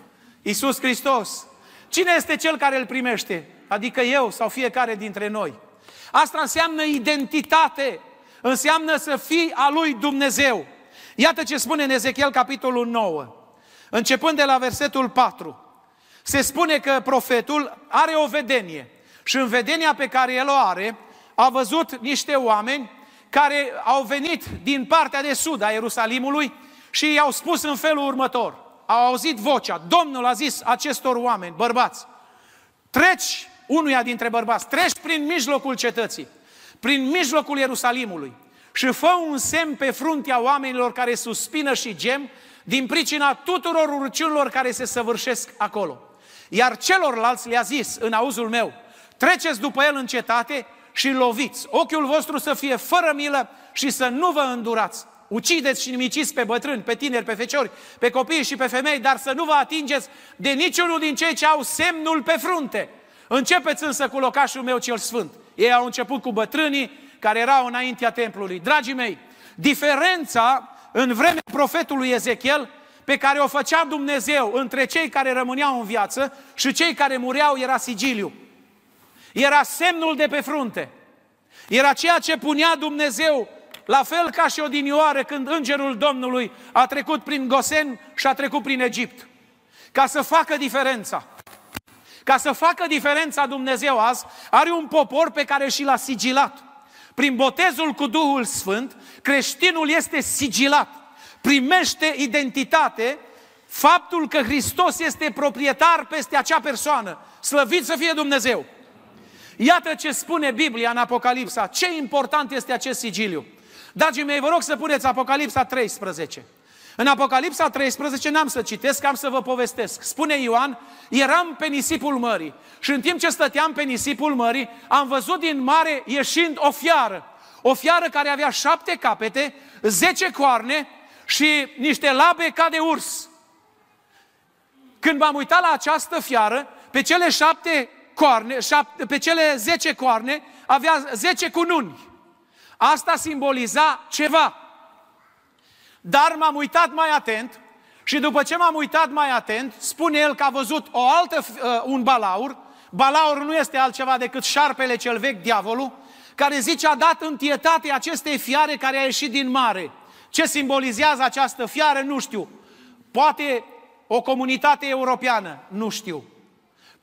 Iisus Hristos. Cine este cel care îl primește? Adică eu sau fiecare dintre noi. Asta înseamnă identitate. Înseamnă să fii a lui Dumnezeu. Iată ce spune în Ezechiel capitolul 9. Începând de la versetul 4. Se spune că profetul are o vedenie. Și în vedenia pe care el o are, a văzut niște oameni care au venit din partea de sud a Ierusalimului și i-au spus în felul următor. Au auzit vocea. Domnul a zis acestor oameni, bărbați, treci, unuia dintre bărbați, treci prin mijlocul cetății, prin mijlocul Ierusalimului și fă un semn pe fruntea oamenilor care suspină și gem din pricina tuturor urciunilor care se săvârșesc acolo. Iar celorlalți le-a zis în auzul meu, treceți după el în cetate și loviți. Ochiul vostru să fie fără milă și să nu vă îndurați. Ucideți și nimiciți pe bătrâni, pe tineri, pe feciori, pe copii și pe femei, dar să nu vă atingeți de niciunul din cei ce au semnul pe frunte. Începeți însă cu locașul meu cel sfânt. Ei au început cu bătrânii care erau înaintea templului. Dragii mei, diferența în vremea profetului Ezechiel pe care o făcea Dumnezeu între cei care rămâneau în viață și cei care mureau era sigiliu. Era semnul de pe frunte. Era ceea ce punea Dumnezeu, la fel ca și odinioară când îngerul Domnului a trecut prin Gosen și a trecut prin Egipt. Ca să facă diferența. Ca să facă diferența Dumnezeu azi, are un popor pe care și l-a sigilat. Prin botezul cu Duhul Sfânt, creștinul este sigilat. Primește identitate faptul că Hristos este proprietar peste acea persoană. Slăvit să fie Dumnezeu! Iată ce spune Biblia în Apocalipsa. Ce important este acest sigiliu. Dragii mei, vă rog să puneți Apocalipsa 13. În Apocalipsa 13 n-am să citesc, am să vă povestesc. Spune Ioan, eram pe nisipul mării și în timp ce stăteam pe nisipul mării, am văzut din mare ieșind o fiară. O fiară care avea șapte capete, zece coarne și niște labe ca de urs. Când m-am uitat la această fiară, pe cele șapte coarne, șapte, pe cele zece coarne, avea zece cununi. Asta simboliza ceva. Dar m-am uitat mai atent și după ce m-am uitat mai atent, spune el că a văzut o altă, uh, un balaur. Balaur nu este altceva decât șarpele cel vechi, diavolul, care zice a dat întietate acestei fiare care a ieșit din mare. Ce simbolizează această fiară, nu știu. Poate o comunitate europeană, nu știu.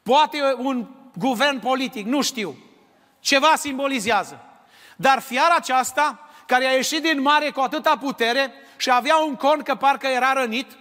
Poate un guvern politic, nu știu. Ceva simbolizează. Dar fiara aceasta, care a ieșit din mare cu atâta putere și avea un con că parcă era rănit,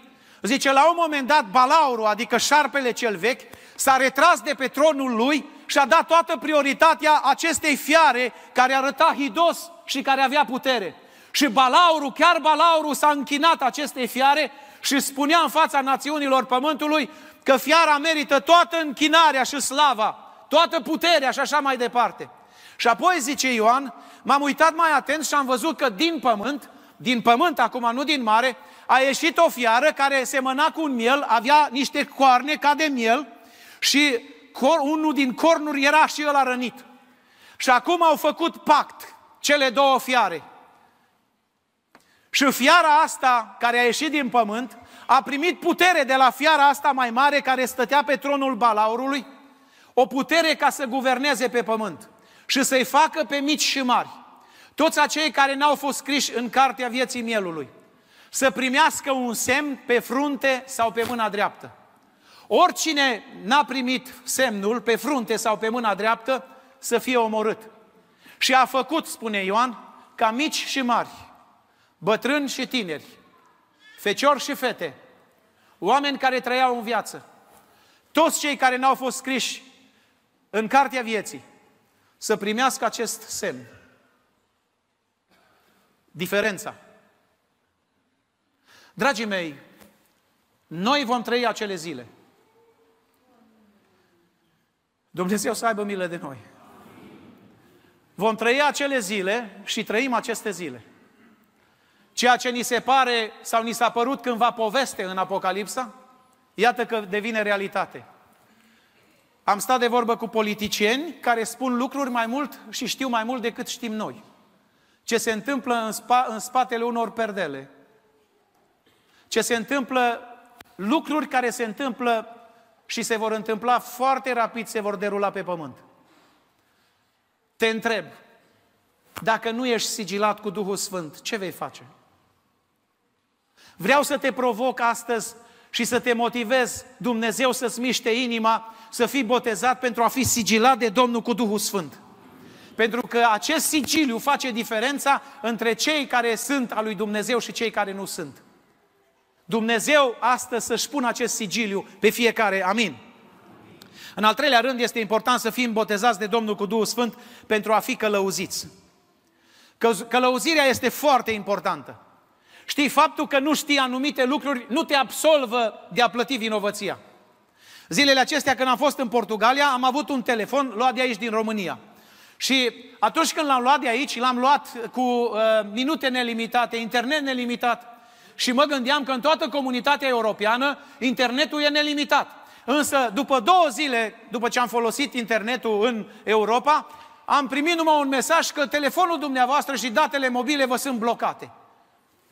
zice, la un moment dat Balauru, adică șarpele cel vechi, s-a retras de pe tronul lui și a dat toată prioritatea acestei fiare care arăta hidos și care avea putere. Și Balauru, chiar Balauru s-a închinat acestei fiare și spunea în fața națiunilor pământului că fiara merită toată închinarea și slava, toată puterea și așa mai departe. Și apoi, zice Ioan, m-am uitat mai atent și am văzut că din pământ, din pământ acum, nu din mare, a ieșit o fiară care semăna cu un miel, avea niște coarne ca de miel și cor, unul din cornuri era și el rănit. Și acum au făcut pact, cele două fiare. Și fiara asta, care a ieșit din pământ, a primit putere de la fiara asta mai mare care stătea pe tronul balaurului, o putere ca să guverneze pe pământ și să-i facă pe mici și mari, toți acei care n-au fost scriși în cartea vieții mielului, să primească un semn pe frunte sau pe mâna dreaptă. Oricine n-a primit semnul pe frunte sau pe mâna dreaptă, să fie omorât. Și a făcut, spune Ioan, ca mici și mari, bătrâni și tineri, feciori și fete, oameni care trăiau în viață, toți cei care n-au fost scriși în cartea vieții, să primească acest semn. Diferența. Dragii mei, noi vom trăi acele zile. Dumnezeu să aibă milă de noi. Vom trăi acele zile și trăim aceste zile. Ceea ce ni se pare sau ni s-a părut cândva poveste în Apocalipsa, iată că devine realitate. Am stat de vorbă cu politicieni care spun lucruri mai mult și știu mai mult decât știm noi. Ce se întâmplă în, spa, în spatele unor perdele. Ce se întâmplă, lucruri care se întâmplă și se vor întâmpla foarte rapid, se vor derula pe pământ. Te întreb, dacă nu ești sigilat cu Duhul Sfânt, ce vei face? Vreau să te provoc astăzi și să te motivez Dumnezeu să-ți miște inima, să fii botezat pentru a fi sigilat de Domnul cu Duhul Sfânt. Pentru că acest sigiliu face diferența între cei care sunt al lui Dumnezeu și cei care nu sunt. Dumnezeu astăzi să-și pună acest sigiliu pe fiecare. Amin. În al treilea rând, este important să fim botezați de Domnul cu Duhul Sfânt pentru a fi călăuziți. Călăuzirea este foarte importantă. Știi, faptul că nu știi anumite lucruri nu te absolvă de a plăti vinovăția. Zilele acestea când am fost în Portugalia, am avut un telefon luat de aici din România. Și atunci când l-am luat de aici, l-am luat cu uh, minute nelimitate, internet nelimitat. Și mă gândeam că în toată comunitatea europeană internetul e nelimitat. Însă, după două zile, după ce am folosit internetul în Europa, am primit numai un mesaj că telefonul dumneavoastră și datele mobile vă sunt blocate.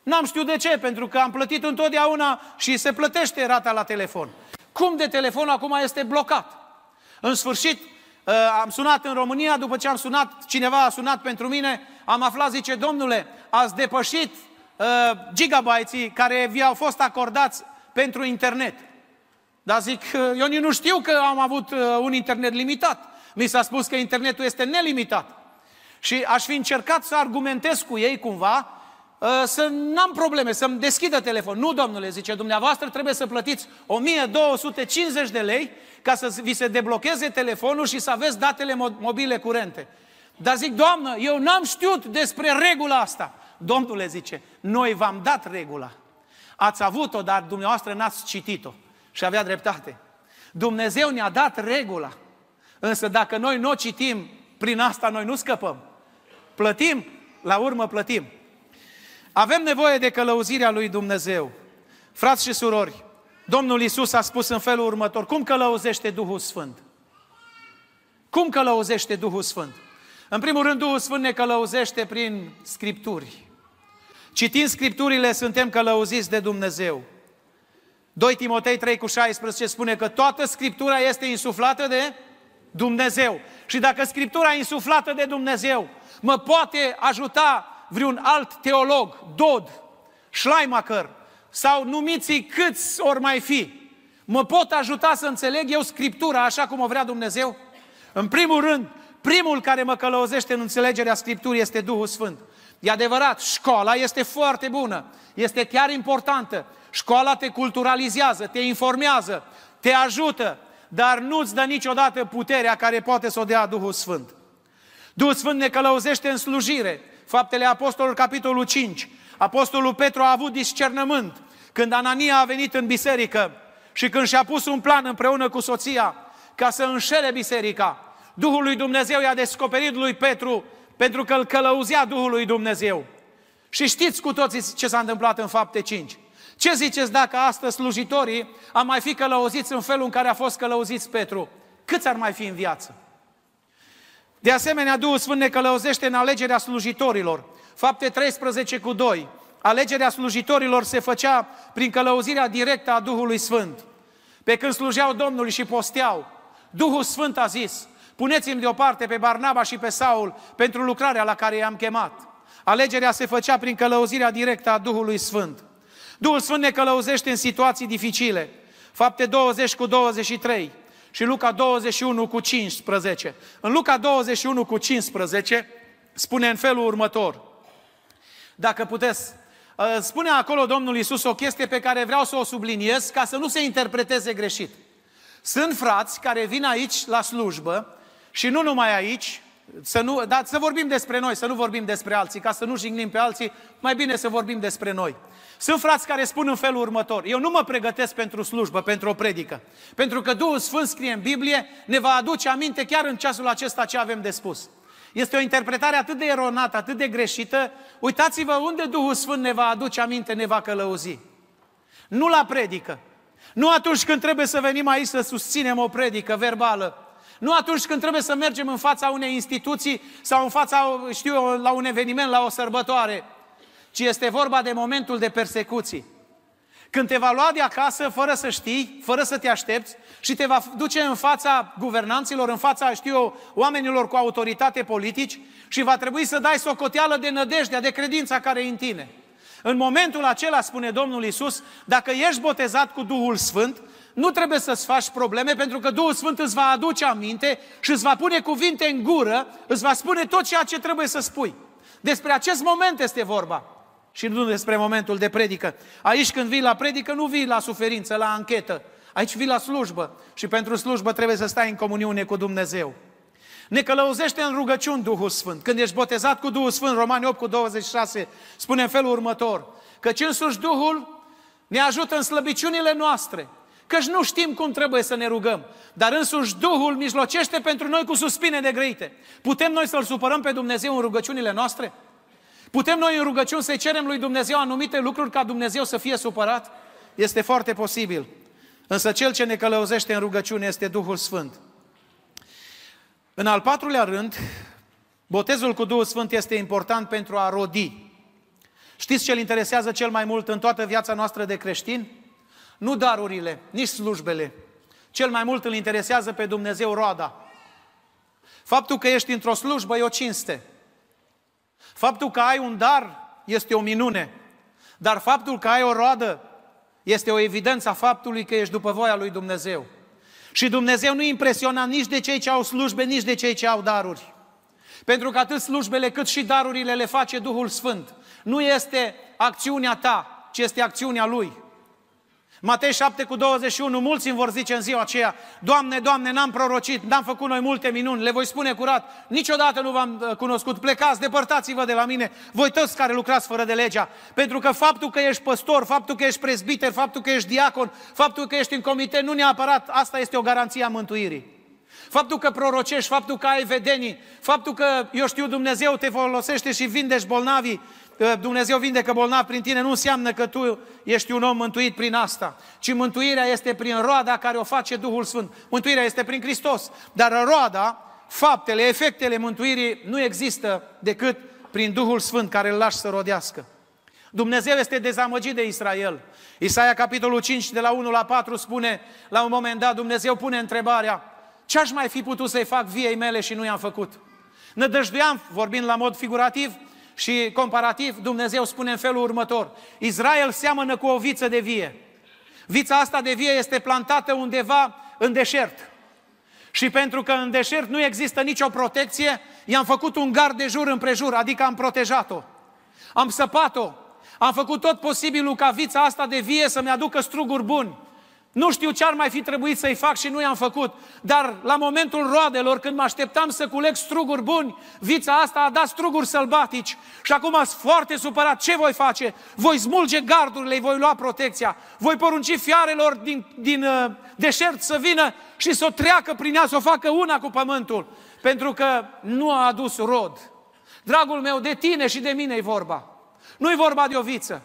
N-am știut de ce, pentru că am plătit întotdeauna și se plătește rata la telefon. Cum de telefon acum este blocat? În sfârșit, uh, am sunat în România, după ce am sunat, cineva a sunat pentru mine, am aflat, zice, domnule, ați depășit uh, gigabytes care vi-au fost acordați pentru internet. Dar zic, uh, eu nu știu că am avut uh, un internet limitat. Mi s-a spus că internetul este nelimitat. Și aș fi încercat să argumentez cu ei cumva, Uh, să n-am probleme, să-mi deschidă telefon. Nu, domnule, zice, dumneavoastră trebuie să plătiți 1250 de lei ca să vi se deblocheze telefonul și să aveți datele mobile curente. Dar zic, doamnă, eu n-am știut despre regula asta. Domnule zice, noi v-am dat regula. Ați avut-o, dar dumneavoastră n-ați citit-o. Și avea dreptate. Dumnezeu ne-a dat regula. Însă dacă noi nu o citim, prin asta noi nu scăpăm. Plătim, la urmă plătim. Avem nevoie de călăuzirea lui Dumnezeu. Frați și surori, Domnul Isus a spus în felul următor, cum călăuzește Duhul Sfânt? Cum călăuzește Duhul Sfânt? În primul rând, Duhul Sfânt ne călăuzește prin Scripturi. Citind Scripturile, suntem călăuziți de Dumnezeu. 2 Timotei 3 cu 16 spune că toată Scriptura este insuflată de Dumnezeu. Și dacă Scriptura e insuflată de Dumnezeu, mă poate ajuta vreun alt teolog, Dod, Schleimacher, sau numiți câți ori mai fi, mă pot ajuta să înțeleg eu Scriptura așa cum o vrea Dumnezeu? În primul rând, primul care mă călăuzește în înțelegerea Scripturii este Duhul Sfânt. E adevărat, școala este foarte bună, este chiar importantă. Școala te culturalizează, te informează, te ajută, dar nu-ți dă niciodată puterea care poate să o dea Duhul Sfânt. Duhul Sfânt ne călăuzește în slujire. Faptele Apostolului, capitolul 5. Apostolul Petru a avut discernământ când Anania a venit în biserică și când și-a pus un plan împreună cu soția ca să înșele biserica. Duhul lui Dumnezeu i-a descoperit lui Petru pentru că îl călăuzea Duhul lui Dumnezeu. Și știți cu toții ce s-a întâmplat în fapte 5. Ce ziceți dacă astăzi slujitorii am mai fi călăuziți în felul în care a fost călăuziți Petru? Câți ar mai fi în viață? De asemenea, Duhul Sfânt ne călăuzește în alegerea slujitorilor. Fapte 13 cu 2. Alegerea slujitorilor se făcea prin călăuzirea directă a Duhului Sfânt. Pe când slujeau Domnului și posteau, Duhul Sfânt a zis, puneți-mi deoparte pe Barnaba și pe Saul pentru lucrarea la care i-am chemat. Alegerea se făcea prin călăuzirea directă a Duhului Sfânt. Duhul Sfânt ne călăuzește în situații dificile. Fapte 20 cu 23 și Luca 21 cu 15. În Luca 21 cu 15 spune în felul următor. Dacă puteți, uh, spune acolo Domnul Isus o chestie pe care vreau să o subliniez ca să nu se interpreteze greșit. Sunt frați care vin aici la slujbă și nu numai aici, să, nu, dar să vorbim despre noi, să nu vorbim despre alții, ca să nu jignim pe alții, mai bine să vorbim despre noi. Sunt frați care spun în felul următor, eu nu mă pregătesc pentru slujbă, pentru o predică, pentru că Duhul Sfânt scrie în Biblie, ne va aduce aminte chiar în ceasul acesta ce avem de spus. Este o interpretare atât de eronată, atât de greșită. Uitați-vă unde Duhul Sfânt ne va aduce aminte, ne va călăuzi. Nu la predică. Nu atunci când trebuie să venim aici să susținem o predică verbală. Nu atunci când trebuie să mergem în fața unei instituții sau în fața, știu eu, la un eveniment, la o sărbătoare ci este vorba de momentul de persecuții. Când te va lua de acasă fără să știi, fără să te aștepți și te va duce în fața guvernanților, în fața, știu eu, oamenilor cu autoritate politici și va trebui să dai socoteală de nădejdea, de credința care e în tine. În momentul acela, spune Domnul Isus, dacă ești botezat cu Duhul Sfânt, nu trebuie să-ți faci probleme pentru că Duhul Sfânt îți va aduce aminte și îți va pune cuvinte în gură, îți va spune tot ceea ce trebuie să spui. Despre acest moment este vorba și nu despre momentul de predică. Aici când vii la predică, nu vii la suferință, la anchetă. Aici vii la slujbă și pentru slujbă trebuie să stai în comuniune cu Dumnezeu. Ne călăuzește în rugăciuni Duhul Sfânt. Când ești botezat cu Duhul Sfânt, Romani 8 cu 26, spune în felul următor, că însuși Duhul ne ajută în slăbiciunile noastre, căci nu știm cum trebuie să ne rugăm, dar însuși Duhul mijlocește pentru noi cu suspine de grăite. Putem noi să-L supărăm pe Dumnezeu în rugăciunile noastre? Putem noi în rugăciuni să cerem lui Dumnezeu anumite lucruri ca Dumnezeu să fie supărat? Este foarte posibil. Însă cel ce ne călăuzește în rugăciune este Duhul Sfânt. În al patrulea rând, botezul cu Duhul Sfânt este important pentru a rodi. Știți ce îl interesează cel mai mult în toată viața noastră de creștin? Nu darurile, nici slujbele. Cel mai mult îl interesează pe Dumnezeu roada. Faptul că ești într-o slujbă e o cinste. Faptul că ai un dar este o minune, dar faptul că ai o roadă este o evidență a faptului că ești după voia lui Dumnezeu. Și Dumnezeu nu impresiona nici de cei ce au slujbe, nici de cei ce au daruri. Pentru că atât slujbele cât și darurile le face Duhul Sfânt. Nu este acțiunea ta, ci este acțiunea Lui. Matei 7 cu 21, mulți îmi vor zice în ziua aceea, Doamne, Doamne, n-am prorocit, n-am făcut noi multe minuni, le voi spune curat, niciodată nu v-am uh, cunoscut, plecați, depărtați-vă de la mine, voi toți care lucrați fără de legea, pentru că faptul că ești păstor, faptul că ești prezbiter, faptul că ești diacon, faptul că ești în comitet, nu neapărat, asta este o garanție a mântuirii. faptul că prorocești, faptul că ai vedenii, faptul că, eu știu, Dumnezeu te folosește și vindești bolnavii, Dumnezeu vindecă bolnavi prin tine, nu înseamnă că tu ești un om mântuit prin asta, ci mântuirea este prin roada care o face Duhul Sfânt. Mântuirea este prin Hristos, dar roada, faptele, efectele mântuirii nu există decât prin Duhul Sfânt care îl lași să rodească. Dumnezeu este dezamăgit de Israel. Isaia, capitolul 5, de la 1 la 4, spune, la un moment dat, Dumnezeu pune întrebarea, ce aș mai fi putut să-i fac viei mele și nu i-am făcut? Nădăjduiam, vorbind la mod figurativ și comparativ, Dumnezeu spune în felul următor, Israel seamănă cu o viță de vie. Vița asta de vie este plantată undeva în deșert. Și pentru că în deșert nu există nicio protecție, i-am făcut un gard de jur împrejur, adică am protejat-o. Am săpat-o, am făcut tot posibilul ca vița asta de vie să-mi aducă struguri buni. Nu știu ce ar mai fi trebuit să-i fac și nu i-am făcut, dar la momentul roadelor, când mă așteptam să culeg struguri buni, vița asta a dat struguri sălbatici și acum sunt foarte supărat. Ce voi face? Voi smulge gardurile, voi lua protecția, voi porunci fiarelor din, din uh, deșert să vină și să o treacă prin ea, să o facă una cu pământul, pentru că nu a adus rod. Dragul meu, de tine și de mine e vorba. Nu e vorba de o viță.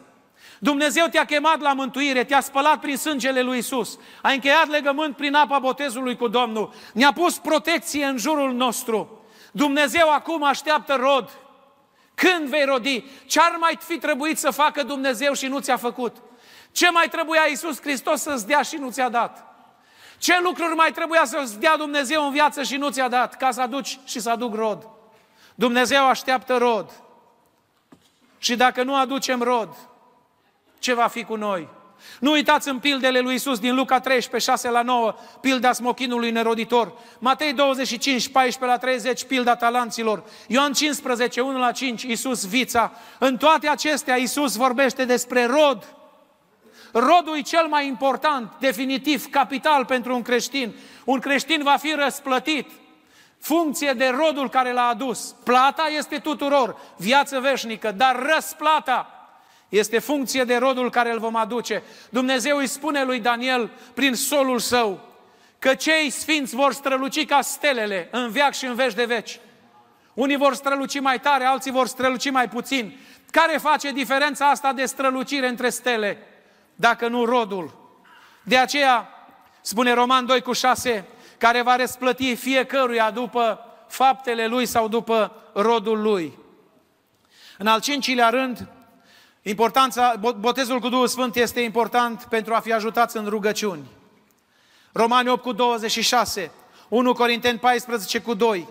Dumnezeu te-a chemat la mântuire, te-a spălat prin sângele lui Isus, a încheiat legământ prin apa botezului cu Domnul, ne-a pus protecție în jurul nostru. Dumnezeu acum așteaptă rod. Când vei rodi? Ce ar mai fi trebuit să facă Dumnezeu și nu ți-a făcut? Ce mai trebuia Iisus Hristos să-ți dea și nu ți-a dat? Ce lucruri mai trebuia să-ți dea Dumnezeu în viață și nu ți-a dat ca să aduci și să aduc rod? Dumnezeu așteaptă rod. Și dacă nu aducem rod, ce va fi cu noi? Nu uitați în pildele lui Isus din Luca 13, 6 la 9, pilda smochinului neroditor. Matei 25, 14 la 30, pilda talanților. Ioan 15, 1 la 5, Isus vița. În toate acestea Isus vorbește despre rod. Rodul e cel mai important, definitiv, capital pentru un creștin. Un creștin va fi răsplătit funcție de rodul care l-a adus. Plata este tuturor, viață veșnică, dar răsplata este funcție de rodul care îl vom aduce. Dumnezeu îi spune lui Daniel prin solul său că cei sfinți vor străluci ca stelele în veac și în veci de veci. Unii vor străluci mai tare, alții vor străluci mai puțin. Care face diferența asta de strălucire între stele, dacă nu rodul? De aceea, spune Roman 2 cu 6, care va răsplăti fiecăruia după faptele lui sau după rodul lui. În al cincilea rând, importanța, botezul cu Duhul Sfânt este important pentru a fi ajutați în rugăciuni. Romani 8 cu 26, 1 Corinteni 14 cu 2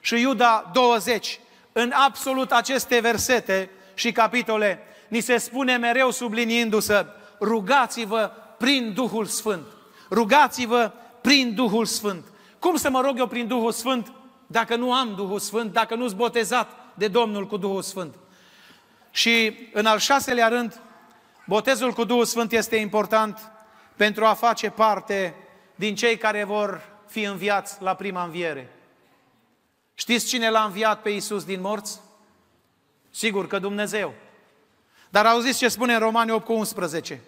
și Iuda 20. În absolut aceste versete și capitole ni se spune mereu subliniindu-se rugați-vă prin Duhul Sfânt. Rugați-vă prin Duhul Sfânt. Cum să mă rog eu prin Duhul Sfânt dacă nu am Duhul Sfânt, dacă nu-s botezat de Domnul cu Duhul Sfânt? Și în al șaselea rând, botezul cu Duhul Sfânt este important pentru a face parte din cei care vor fi înviați la prima înviere. Știți cine l-a înviat pe Iisus din morți? Sigur că Dumnezeu. Dar auziți ce spune în Romani 8 cu 11.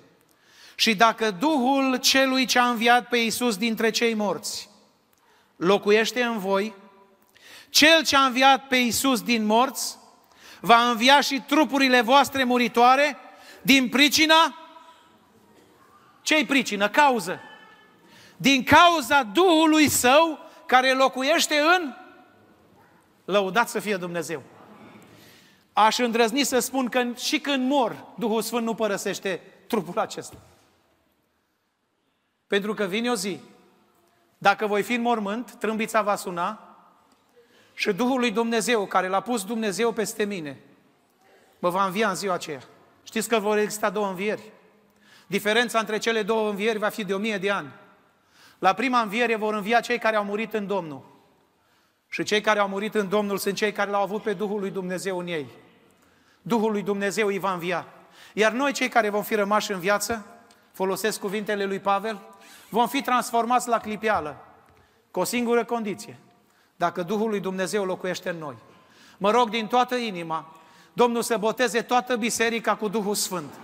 Și dacă Duhul celui ce a înviat pe Iisus dintre cei morți locuiește în voi, cel ce a înviat pe Iisus din morți va învia și trupurile voastre muritoare din pricina ce-i pricină? Cauză. Din cauza Duhului Său care locuiește în lăudat să fie Dumnezeu. Aș îndrăzni să spun că și când mor, Duhul Sfânt nu părăsește trupul acesta. Pentru că vine o zi, dacă voi fi în mormânt, trâmbița va suna și Duhul lui Dumnezeu, care l-a pus Dumnezeu peste mine, mă va învia în ziua aceea. Știți că vor exista două învieri. Diferența între cele două învieri va fi de o mie de ani. La prima înviere vor învia cei care au murit în Domnul. Și cei care au murit în Domnul sunt cei care l-au avut pe Duhul lui Dumnezeu în ei. Duhul lui Dumnezeu îi va învia. Iar noi, cei care vom fi rămași în viață, folosesc cuvintele lui Pavel, vom fi transformați la clipială, cu o singură condiție, dacă Duhul lui Dumnezeu locuiește în noi. Mă rog din toată inima, Domnul să boteze toată biserica cu Duhul Sfânt.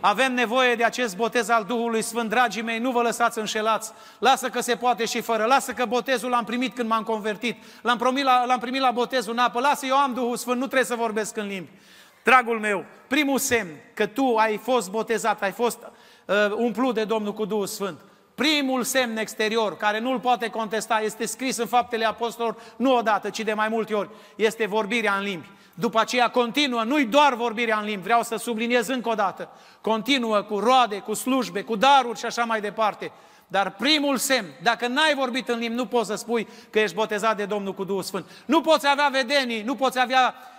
Avem nevoie de acest botez al Duhului Sfânt, dragii mei, nu vă lăsați înșelați. Lasă că se poate și fără. Lasă că botezul l-am primit când m-am convertit. L-am primit la, l-am primit la botezul în apă. Lasă, eu am Duhul Sfânt, nu trebuie să vorbesc în limbi. Dragul meu, primul semn că tu ai fost botezat, ai fost uh, umplut de Domnul cu Duhul Sfânt, Primul semn exterior, care nu-l poate contesta, este scris în faptele apostolilor, nu odată, ci de mai multe ori, este vorbirea în limbi. După aceea continuă, nu-i doar vorbirea în limbi, vreau să subliniez încă o dată, continuă cu roade, cu slujbe, cu daruri și așa mai departe. Dar primul semn, dacă n-ai vorbit în limbi, nu poți să spui că ești botezat de Domnul cu Duhul Sfânt. Nu poți avea vedenii, nu poți avea uh,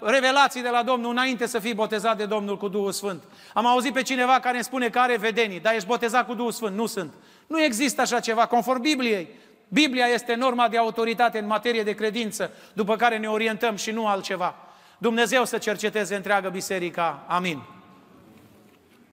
revelații de la Domnul înainte să fii botezat de Domnul cu Duhul Sfânt. Am auzit pe cineva care îmi spune că are vedenii, dar ești botezat cu Duhul Sfânt. Nu sunt. Nu există așa ceva, conform Bibliei. Biblia este norma de autoritate în materie de credință, după care ne orientăm și nu altceva. Dumnezeu să cerceteze întreagă biserica. Amin.